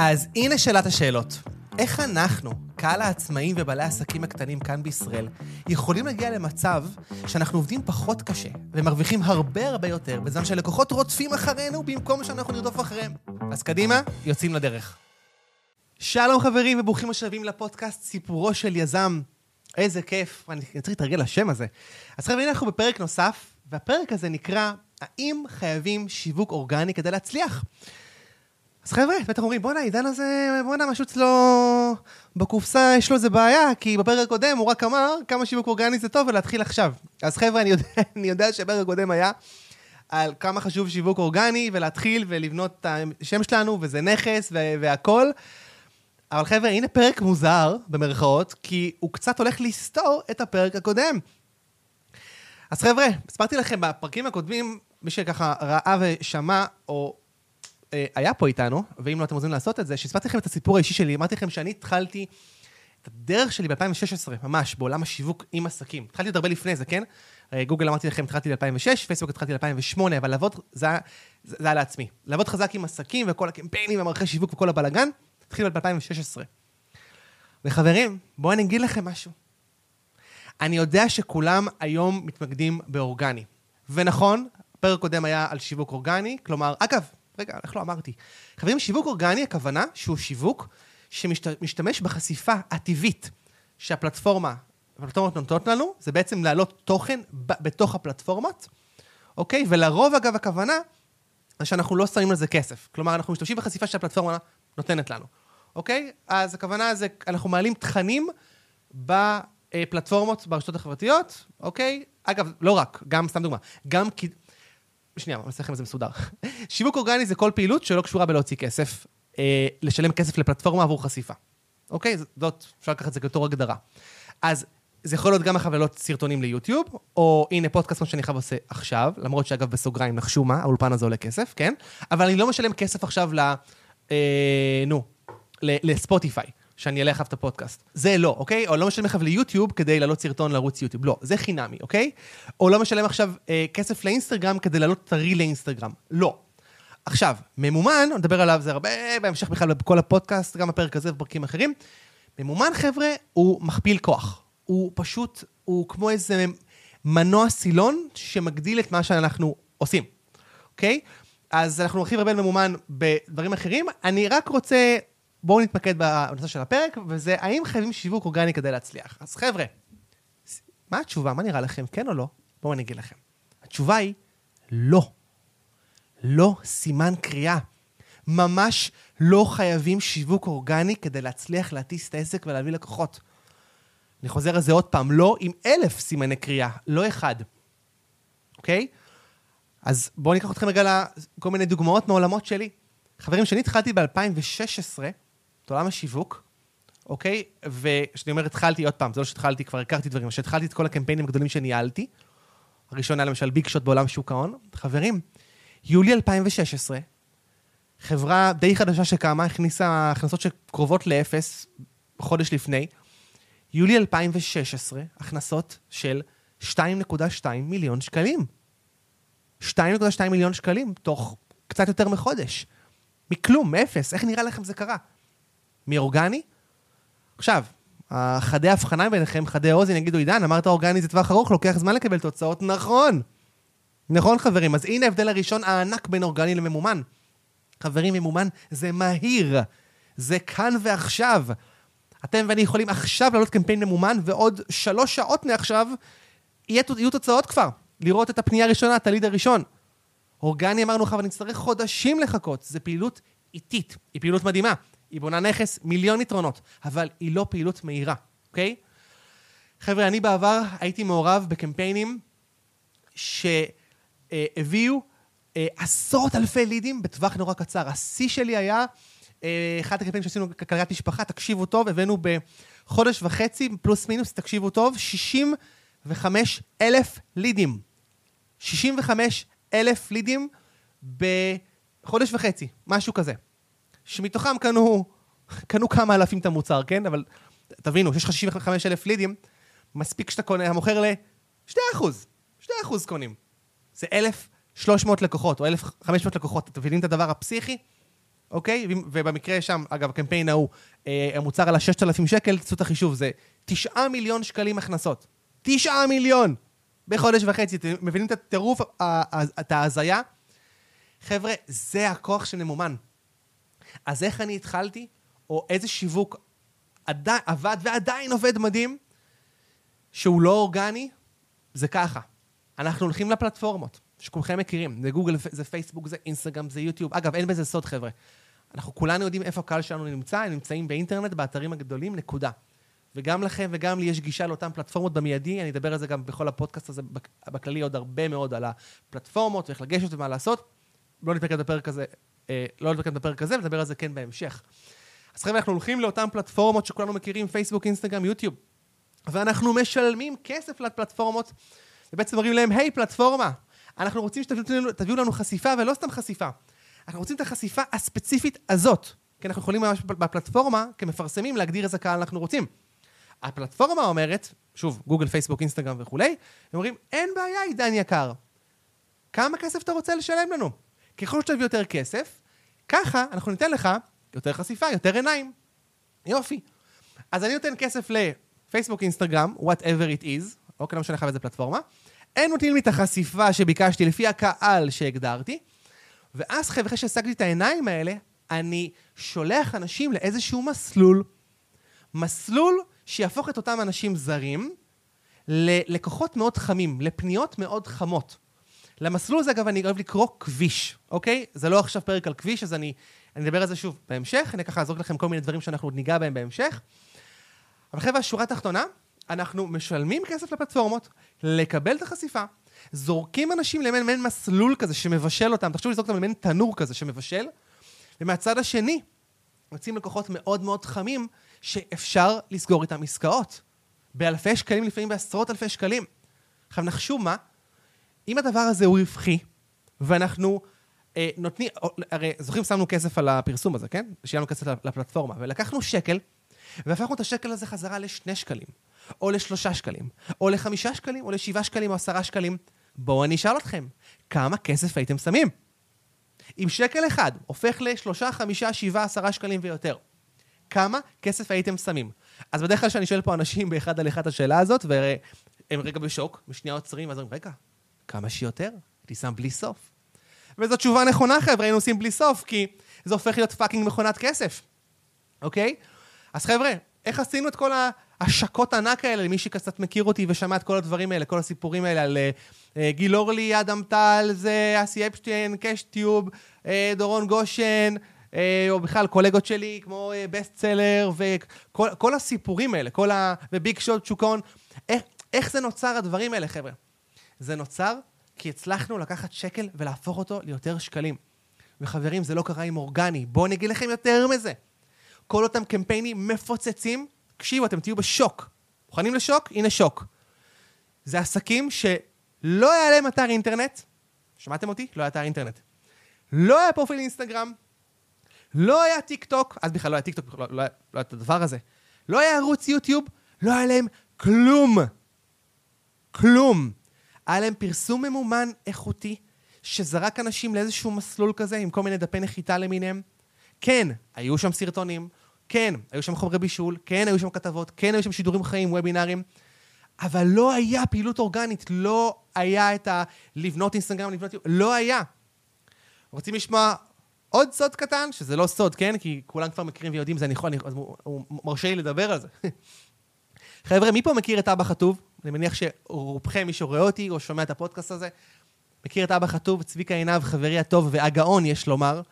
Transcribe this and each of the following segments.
אז הנה שאלת השאלות. איך אנחנו, קהל העצמאים ובעלי העסקים הקטנים כאן בישראל, יכולים להגיע למצב שאנחנו עובדים פחות קשה ומרוויחים הרבה הרבה יותר, בזמן שלקוחות רודפים אחרינו במקום שאנחנו נרדוף אחריהם? אז קדימה, יוצאים לדרך. שלום חברים וברוכים השבים לפודקאסט סיפורו של יזם. איזה כיף, אני צריך להתרגל לשם הזה. אז חברים, אנחנו בפרק נוסף, והפרק הזה נקרא האם חייבים שיווק אורגני כדי להצליח? אז חבר'ה, בטח אומרים, בואנה, העידן הזה, בואנה, משהו אצלו בקופסה, יש לו איזה בעיה, כי בפרק הקודם הוא רק אמר כמה שיווק אורגני זה טוב ולהתחיל עכשיו. אז חבר'ה, אני יודע, אני יודע שהפרק הקודם היה על כמה חשוב שיווק אורגני, ולהתחיל ולבנות את השם שלנו, וזה נכס והכול. אבל חבר'ה, הנה פרק מוזר, במרכאות, כי הוא קצת הולך לסתור את הפרק הקודם. אז חבר'ה, הסברתי לכם בפרקים הקודמים, מי שככה ראה ושמע, או היה פה איתנו, ואם לא אתם רוצים לעשות את זה, שהסברתי לכם את הסיפור האישי שלי, אמרתי לכם שאני התחלתי את הדרך שלי ב-2016, ממש, בעולם השיווק עם עסקים. התחלתי עוד הרבה לפני זה, כן? אה, גוגל אמרתי לכם, התחלתי ב-2006, פייסבוק התחלתי ב-2008, אבל לעבוד, זה היה, זה היה לעצמי. לעבוד חזק עם עסקים וכל הקמפיינים והמערכי שיווק וכל הבלאגן, התחיל ב-2016. וחברים, בואו אני אגיד לכם משהו. אני יודע שכולם היום מתמקדים באורגני. ונכון, הפרק קודם היה על שיווק אורגני, כלומר, אגב, רגע, איך לא אמרתי? חברים, שיווק אורגני, הכוונה שהוא שיווק שמשתמש בחשיפה הטבעית שהפלטפורמה, הפלטפורמות נותנות לנו, זה בעצם להעלות תוכן בתוך הפלטפורמות, אוקיי? ולרוב, אגב, הכוונה זה שאנחנו לא שמים על זה כסף. כלומר, אנחנו משתמשים בחשיפה שהפלטפורמה נותנת לנו, אוקיי? אז הכוונה זה, אנחנו מעלים תכנים בפלטפורמות, ברשתות החברתיות, אוקיי? אגב, לא רק, גם, סתם דוגמה, גם. שנייה, אני אעשה לכם את זה מסודר. שיווק אורגני זה כל פעילות שלא קשורה בלהוציא כסף, אה, לשלם כסף לפלטפורמה עבור חשיפה. אוקיי? זאת, אפשר לקחת את זה כתור הגדרה. אז זה יכול להיות גם החבלות סרטונים ליוטיוב, או הנה פודקאסט כמו שאני חייב עושה עכשיו, למרות שאגב בסוגריים נחשו מה, האולפן הזה עולה כסף, כן? אבל אני לא משלם כסף עכשיו ל... אה, נו, לספוטיפיי. שאני אעלה אחריו את הפודקאסט. זה לא, אוקיי? או לא משלם עכשיו ליוטיוב כדי להעלות סרטון לערוץ יוטיוב. לא, זה חינמי, אוקיי? או לא משלם עכשיו אה, כסף לאינסטגרם כדי להעלות טרי לאינסטגרם. לא. עכשיו, ממומן, נדבר עליו זה הרבה בהמשך בכלל בכל הפודקאסט, גם בפרק הזה ובפרקים אחרים. ממומן, חבר'ה, הוא מכפיל כוח. הוא פשוט, הוא כמו איזה מנוע סילון שמגדיל את מה שאנחנו עושים, אוקיי? אז אנחנו נרחיב הרבה ממומן בדברים אחרים. אני רק רוצה בואו נתמקד בנושא של הפרק, וזה האם חייבים שיווק אורגני כדי להצליח. אז חבר'ה, מה התשובה? מה נראה לכם? כן או לא? בואו אני אגיד לכם. התשובה היא לא. לא סימן קריאה. ממש לא חייבים שיווק אורגני כדי להצליח להטיס את העסק ולהביא לקוחות. אני חוזר על זה עוד פעם, לא עם אלף סימני קריאה, לא אחד. אוקיי? אז בואו ניקח אתכם רגע לכל מיני דוגמאות מעולמות שלי. חברים, כשאני התחלתי ב-2016, את עולם השיווק, אוקיי? וכשאני אומר התחלתי, עוד פעם, זה לא שהתחלתי, כבר הכרתי דברים, כשהתחלתי את כל הקמפיינים הגדולים שניהלתי, הראשון היה למשל ביג שוט בעולם שוק ההון, חברים, יולי 2016, חברה די חדשה שקמה, הכניסה הכנסות שקרובות לאפס חודש לפני, יולי 2016, הכנסות של 2.2 מיליון שקלים. 2.2 מיליון שקלים תוך קצת יותר מחודש. מכלום, מאפס, איך נראה לכם זה קרה? מאורגני? עכשיו, חדי ההבחנה ביניכם, חדי האוזן, יגידו, עידן, אמרת אורגני זה טווח ארוך, לוקח זמן לקבל תוצאות. נכון. נכון, חברים. אז הנה ההבדל הראשון הענק בין אורגני לממומן. חברים, ממומן זה מהיר. זה כאן ועכשיו. אתם ואני יכולים עכשיו לעלות קמפיין ממומן, ועוד שלוש שעות מעכשיו יהיו תוצאות כבר. לראות את הפנייה הראשונה, את הליד הראשון. אורגני אמרנו לך, אבל נצטרך חודשים לחכות. זו פעילות איטית, היא פעילות מדהימה. היא בונה נכס, מיליון יתרונות, אבל היא לא פעילות מהירה, אוקיי? חבר'ה, אני בעבר הייתי מעורב בקמפיינים שהביאו אה, עשרות אלפי לידים בטווח נורא קצר. השיא שלי היה, אה, אחד הקמפיינים שעשינו כלכלת משפחה, תקשיבו טוב, הבאנו בחודש וחצי, פלוס מינוס, תקשיבו טוב, 65 אלף לידים. 65 אלף לידים בחודש וחצי, משהו כזה. שמתוכם קנו, קנו כמה אלפים את המוצר, כן? אבל תבינו, כשיש לך 65 אלף לידים, מספיק שאתה קונה, מוכר ל-2 אחוז. 2 אחוז קונים. זה 1,300 לקוחות, או 1,500 לקוחות. אתם מבינים את הדבר הפסיכי? אוקיי? ובמקרה שם, אגב, הקמפיין ההוא, אה, המוצר עלה 6,000 שקל, תעשו את החישוב, זה 9 מיליון שקלים הכנסות. 9 מיליון! בחודש וחצי. אתם מבינים את הטירוף, את ההזיה? חבר'ה, זה הכוח שממומן. אז איך אני התחלתי, או איזה שיווק עדי, עבד ועדיין עובד מדהים, שהוא לא אורגני, זה ככה. אנחנו הולכים לפלטפורמות, שכולכם מכירים. זה גוגל, זה פייסבוק, זה אינסטגרם, זה יוטיוב. אגב, אין בזה סוד, חבר'ה. אנחנו כולנו יודעים איפה הקהל שלנו נמצא, הם נמצאים באינטרנט, באתרים הגדולים, נקודה. וגם לכם וגם לי יש גישה לאותן פלטפורמות במיידי, אני אדבר על זה גם בכל הפודקאסט הזה, בכללי עוד הרבה מאוד על הפלטפורמות, ואיך לגשת ומה לעשות. לא נתמקד בפרק הזה, אה, לא נתמקד בפרק הזה, נדבר על זה כן בהמשך. אז חבר'ה, אנחנו הולכים לאותן פלטפורמות שכולנו מכירים, פייסבוק, אינסטגרם, יוטיוב, ואנחנו משלמים כסף לפלטפורמות, ובעצם אומרים להם, היי, פלטפורמה, אנחנו רוצים שתביאו לנו חשיפה, ולא סתם חשיפה. אנחנו רוצים את החשיפה הספציפית הזאת, כי אנחנו יכולים ממש בפלטפורמה, כמפרסמים, להגדיר איזה קהל אנחנו רוצים. הפלטפורמה אומרת, שוב, גוגל, פייסבוק, אינסטגרם וכולי, הם אומרים, אין בעיה, עידן יקר. כמה כסף אתה רוצה לשלם לנו? ככל שתביא יותר כסף, ככה אנחנו ניתן לך יותר חשיפה, יותר עיניים. יופי. אז אני נותן כסף לפייסבוק, אינסטגרם, whatever it is, אוקיי, לא משנה לך באיזה פלטפורמה. הם נותנים לי את החשיפה שביקשתי לפי הקהל שהגדרתי, ואז חבר'ה, אחרי שהשגתי את העיניים האלה, אני שולח אנשים לאיזשהו מסלול. מסלול שיהפוך את אותם אנשים זרים ללקוחות מאוד חמים, לפניות מאוד חמות. למסלול הזה, אגב, אני אוהב לקרוא כביש, אוקיי? זה לא עכשיו פרק על כביש, אז אני, אני אדבר על זה שוב בהמשך, אני ככה אזרוק לכם כל מיני דברים שאנחנו עוד ניגע בהם בהמשך. אבל חבר'ה, השורה התחתונה, אנחנו משלמים כסף לפלטפורמות, לקבל את החשיפה, זורקים אנשים למעין מעין מסלול כזה שמבשל אותם, תחשבו לזרוק אותם למעין תנור כזה שמבשל, ומהצד השני, יוצאים לקוחות מאוד מאוד חמים, שאפשר לסגור איתם עסקאות. באלפי שקלים, לפעמים בעשרות אלפי שקלים. עכשיו נחשו מה, אם הדבר הזה הוא רווחי, ואנחנו אה, נותנים, הרי זוכרים שמנו כסף על הפרסום הזה, כן? שילמנו כסף לפלטפורמה, ולקחנו שקל, והפכנו את השקל הזה חזרה לשני שקלים, או לשלושה שקלים, או לחמישה שקלים, או לשבעה שקלים, או עשרה שקלים. בואו אני אשאל אתכם, כמה כסף הייתם שמים? אם שקל אחד הופך לשלושה, חמישה, שבעה, עשרה שקלים ויותר, כמה כסף הייתם שמים? אז בדרך כלל כשאני שואל פה אנשים באחד על אחד את השאלה הזאת, והם רגע בשוק, בשנייה עוצרים, אז אומרים, רגע, כמה שיותר? הייתי שם בלי סוף. וזו תשובה נכונה, חבר'ה, היינו עושים בלי סוף, כי זה הופך להיות fucking מכונת כסף, אוקיי? אז חבר'ה, איך עשינו את כל ההשקות ענק האלה, למי שקצת מכיר אותי ושמע את כל הדברים האלה, כל הסיפורים האלה על אה, גיל אורלי, אדם טל, זה אסי אפשטיין, קשטיוב, אה, דורון גושן, uh, או בכלל קולגות שלי, כמו בסט סלר, וכל הסיפורים האלה, כל ה... וביג שוט, שוק ההון. איך, איך זה נוצר הדברים האלה, חבר'ה? זה נוצר כי הצלחנו לקחת שקל ולהפוך אותו ליותר שקלים. וחברים, זה לא קרה עם אורגני. בואו אני אגיד לכם יותר מזה. כל אותם קמפיינים מפוצצים, תקשיבו, אתם תהיו בשוק. מוכנים לשוק? הנה שוק. זה עסקים שלא היה להם אתר אינטרנט, שמעתם אותי? לא היה אתר אינטרנט. לא היה פרופיל אינסטגרם, לא היה טיק טוק, אז בכלל לא היה טיק טוק, לא, לא, לא היה את הדבר הזה. לא היה ערוץ יוטיוב, לא היה להם כלום. כלום. היה להם פרסום ממומן איכותי, שזרק אנשים לאיזשהו מסלול כזה, עם כל מיני דפי נחיתה למיניהם. כן, היו שם סרטונים, כן, היו שם חומרי בישול, כן, היו שם כתבות, כן, היו שם שידורים חיים, וובינארים, אבל לא היה פעילות אורגנית, לא היה את ה... לבנות אינסטגרם, לבנות... לא היה. רוצים לשמוע עוד סוד קטן, שזה לא סוד, כן? כי כולם כבר מכירים ויודעים, זה אני יכול, אז הוא, הוא מרשה לי לדבר על זה. חבר'ה, מי פה מכיר את אבא חטוב? אני מניח שרובכם, מי שרואה אותי או שומע את הפודקאסט הזה, מכיר את אבא חטוב, צביקה עינב, חברי הטוב והגאון, יש לומר,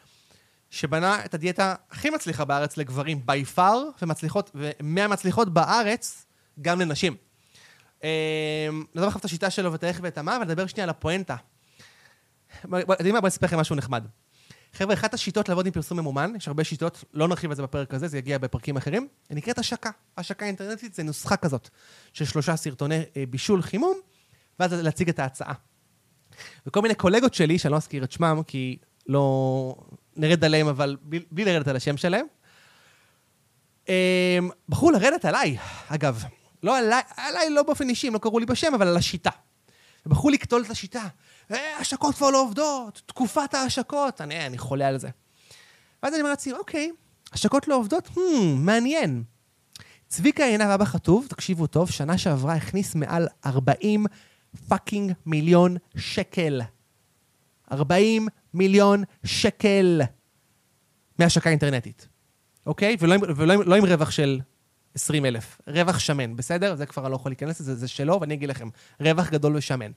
שבנה את הדיאטה הכי מצליחה בארץ לגברים by far, ומצליחות, ומהמצליחות בארץ גם לנשים. נעזוב לך את השיטה שלו ואת האיך ואת המה, ולדבר שנייה על הפואנטה. אתם יודעים מה? בואו נספר לכם משהו נחמד. חבר'ה, אחת השיטות לעבוד עם פרסום ממומן, יש הרבה שיטות, לא נרחיב על זה בפרק הזה, זה יגיע בפרקים אחרים, היא נקראת השקה. השקה אינטרנטית זה נוסחה כזאת, של שלושה סרטוני אה, בישול חימום, ואז להציג את ההצעה. וכל מיני קולגות שלי, שאני לא אזכיר את שמם, כי לא נרד עליהם, אבל בלי, לרדת על השם שלהם, אה, בחרו לרדת עליי, אגב. לא עליי, עליי לא באופן אישי, הם לא קראו לי בשם, אבל על השיטה. ובחרו לקטול את השיטה. אה, השקות כבר לא עובדות, תקופת ההשקות, אני, אני חולה על זה. ואז אני אומר לעצמי, אוקיי, השקות לא עובדות? הממ, מעניין. צביקה עינב אבא חטוב, תקשיבו טוב, שנה שעברה הכניס מעל 40 fucking מיליון שקל. 40 מיליון שקל מהשקה אינטרנטית, אוקיי? ולא, ולא לא עם רווח של 20 אלף, רווח שמן, בסדר? זה כבר לא יכול להיכנס לזה, זה שלו, ואני אגיד לכם, רווח גדול ושמן.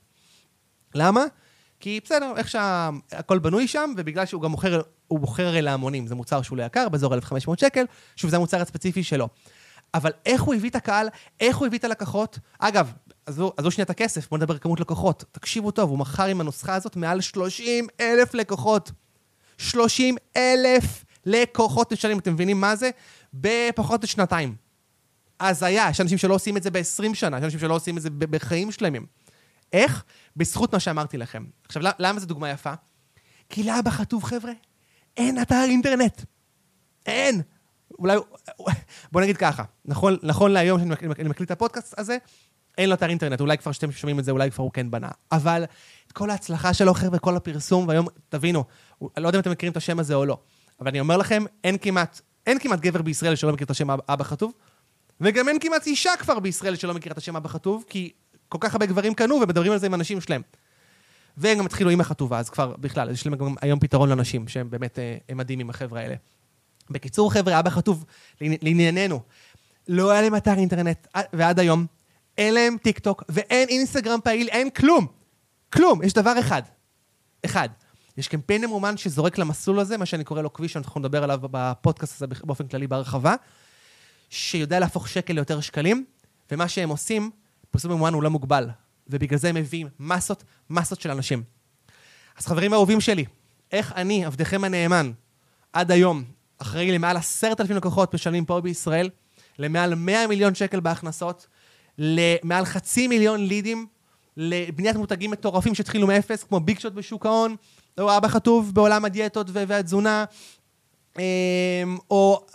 למה? כי בסדר, איך שהכל בנוי שם, ובגלל שהוא גם מוכר, הוא מוכר להמונים, זה מוצר שהוא לא יקר, באזור 1,500 שקל, שוב, זה המוצר הספציפי שלו. אבל איך הוא הביא את הקהל, איך הוא הביא את הלקוחות. אגב, עזבו, שנייה את הכסף, בואו נדבר כמות לקוחות. תקשיבו טוב, הוא מכר עם הנוסחה הזאת מעל 30 אלף לקוחות. 30 אלף לקוחות משלמים, אתם מבינים מה זה? בפחות משנתיים. הזיה, יש אנשים שלא עושים את זה ב-20 שנה, יש אנשים שלא עושים את זה בחיים שלמים. איך? בזכות מה שאמרתי לכם. עכשיו, למה זו דוגמה יפה? כי לאבא חטוב, חבר'ה, אין אתר אינטרנט. אין. אולי, בוא נגיד ככה, נכון, נכון להיום שאני מקליט את הפודקאסט הזה, אין לו אתר אינטרנט, אולי כבר שאתם שומעים את זה, אולי כבר הוא כן בנה. אבל את כל ההצלחה שלו, חבר'ה, כל הפרסום, והיום, תבינו, לא יודע אם אתם מכירים את השם הזה או לא, אבל אני אומר לכם, אין כמעט, אין כמעט גבר בישראל שלא מכיר את השם אבא חטוב, וגם אין כמעט אישה כבר בישראל שלא מכיר את השם אבא חטוב, כי כל כך הרבה גברים קנו ומדברים על זה עם אנשים שלהם. והם גם התחילו עם החטובה, אז כבר בכלל, יש להם גם היום פתרון לנשים, שהם באמת אה, הם מדהימים, החבר'ה האלה. בקיצור, חבר'ה, אבא חטוב, לענייננו, לא היה להם אתר אינטרנט, ועד היום, אין להם טיק טוק, ואין אינסטגרם פעיל, אין כלום. כלום. יש דבר אחד. אחד. יש קמפיין ממומן שזורק למסלול הזה, מה שאני קורא לו כביש, אנחנו נדבר עליו בפודקאסט הזה באופן כללי בהרחבה, שיודע להפוך שקל ליותר שקלים, ומה שהם עושים, פרסום ממומן הוא לא מוגבל, ובגלל זה הם מביאים מסות, מסות של אנשים. אז חברים אהובים שלי, איך אני, עבדכם הנאמן, עד היום, אחראי למעל עשרת אלפים לקוחות משלמים פה בישראל, למעל 100 מיליון שקל בהכנסות, למעל חצי מיליון לידים, לבניית מותגים מטורפים שהתחילו מאפס, כמו ביג שוט בשוק ההון, או אבא חטוב בעולם הדיאטות והתזונה, או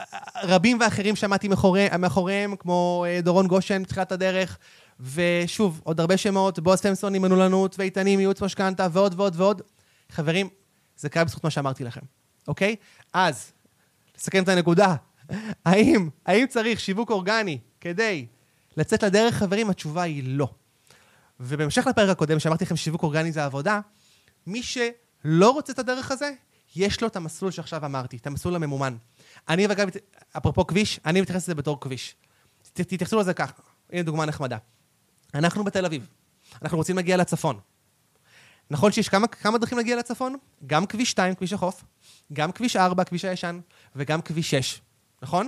רבים ואחרים שמעתי מאחורי, מאחוריהם, כמו אה, דורון גושן בתחילת הדרך, ושוב, עוד הרבה שמות, בועז סמסון עם מנולנות, ואיתנים ייעוץ משכנתה, ועוד ועוד ועוד. חברים, זה קרה בזכות מה שאמרתי לכם, אוקיי? אז, לסכם את הנקודה. האם, האם צריך שיווק אורגני כדי לצאת לדרך, חברים? התשובה היא לא. ובהמשך לפרק הקודם, שאמרתי לכם שיווק אורגני זה עבודה, מי שלא רוצה את הדרך הזה, יש לו את המסלול שעכשיו אמרתי, את המסלול הממומן. אני, אגב, אפרופו כביש, אני מתייחס לזה בתור כביש. תתייחסו לזה ככה, הנה דוגמה נחמדה. אנחנו בתל אביב, אנחנו רוצים להגיע לצפון. נכון שיש כמה, כמה דרכים להגיע לצפון? גם כביש 2, כביש החוף, גם כביש 4, כביש הישן, וגם כביש 6, נכון?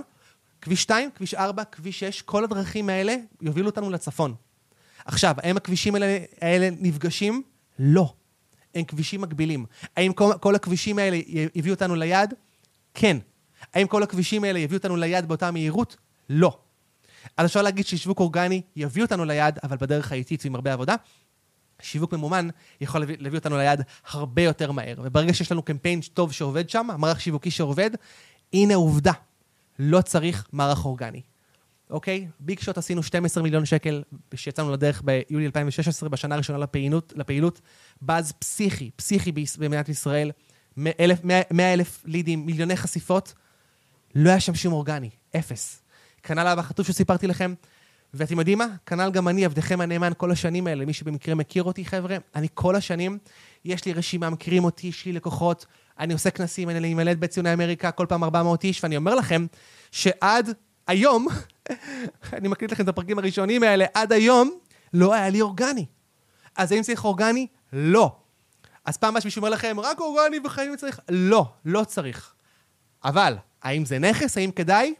כביש 2, כביש 4, כביש 6, כל הדרכים האלה יובילו אותנו לצפון. עכשיו, האם הכבישים האלה, האלה נפגשים? לא. הם כבישים מקבילים. האם כל, כל הכבישים האלה יביאו אותנו ליעד? כן. האם כל הכבישים האלה יביאו אותנו ליעד באותה מהירות? לא. אז אפשר להגיד ששיווק אורגני יביא אותנו ליעד, אבל בדרך האיטית ועם הרבה עבודה. שיווק ממומן יכול להביא, להביא אותנו ליעד הרבה יותר מהר. וברגע שיש לנו קמפיין טוב שעובד שם, מערך שיווקי שעובד, הנה עובדה, לא צריך מערך אורגני. אוקיי? ביג שוט עשינו 12 מיליון שקל כשיצאנו לדרך ביולי 2016, בשנה הראשונה לפעילות, לפעילות באז פסיכי, פסיכי במדינת ישראל, 100 אלף לידים, מיליוני חשיפות, לא היה שם שום אורגני, אפס. כנ"ל אבא חטוף שסיפרתי לכם, ואתם יודעים מה? כנ"ל גם אני, עבדכם הנאמן כל השנים האלה, מי שבמקרה מכיר אותי, חבר'ה, אני כל השנים, יש לי רשימה, מכירים אותי, יש לי לקוחות, אני עושה כנסים, אני מלד בציוני אמריקה, כל פעם 400 איש, ואני אומר לכם שעד היום, אני מקליט לכם את הפרקים הראשונים האלה, עד היום לא היה לי אורגני. אז האם צריך אורגני? לא. אז פעם מה שמישהו אומר לכם, רק אורגני וחיים צריך? לא, לא צריך. אבל, האם זה נכס? האם כדאי?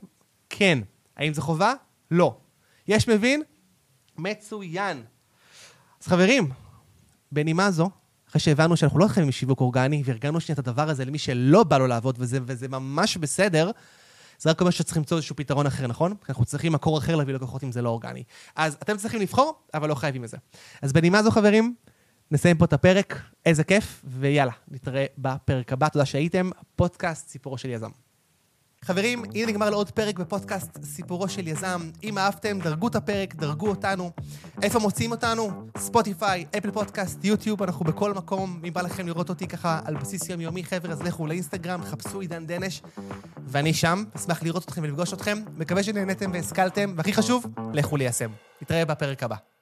כן. האם זה חובה? לא. יש מבין? מצוין. אז חברים, בנימה זו, אחרי שהבנו שאנחנו לא חייבים משיווק אורגני, וארגנו שנייה את הדבר הזה למי שלא בא לו לעבוד, וזה, וזה ממש בסדר, זה רק אומר שצריך למצוא איזשהו פתרון אחר, נכון? אנחנו צריכים מקור אחר להביא לקוחות אם זה לא אורגני. אז אתם צריכים לבחור, אבל לא חייבים את זה. אז בנימה זו, חברים, נסיים פה את הפרק. איזה כיף, ויאללה, נתראה בפרק הבא. תודה שהייתם. פודקאסט סיפורו של יזם. חברים, הנה נגמר לעוד פרק בפודקאסט סיפורו של יזם. אם אהבתם, דרגו את הפרק, דרגו אותנו. איפה מוצאים אותנו? ספוטיפיי, אפל פודקאסט, יוטיוב, אנחנו בכל מקום. אם בא לכם לראות אותי ככה על בסיס יומיומי, חבר'ה, אז לכו לאינסטגרם, חפשו עידן דנש, ואני שם. אשמח לראות אתכם ולפגוש אתכם. מקווה שנהניתם והשכלתם, והכי חשוב, לכו ליישם. נתראה בפרק הבא.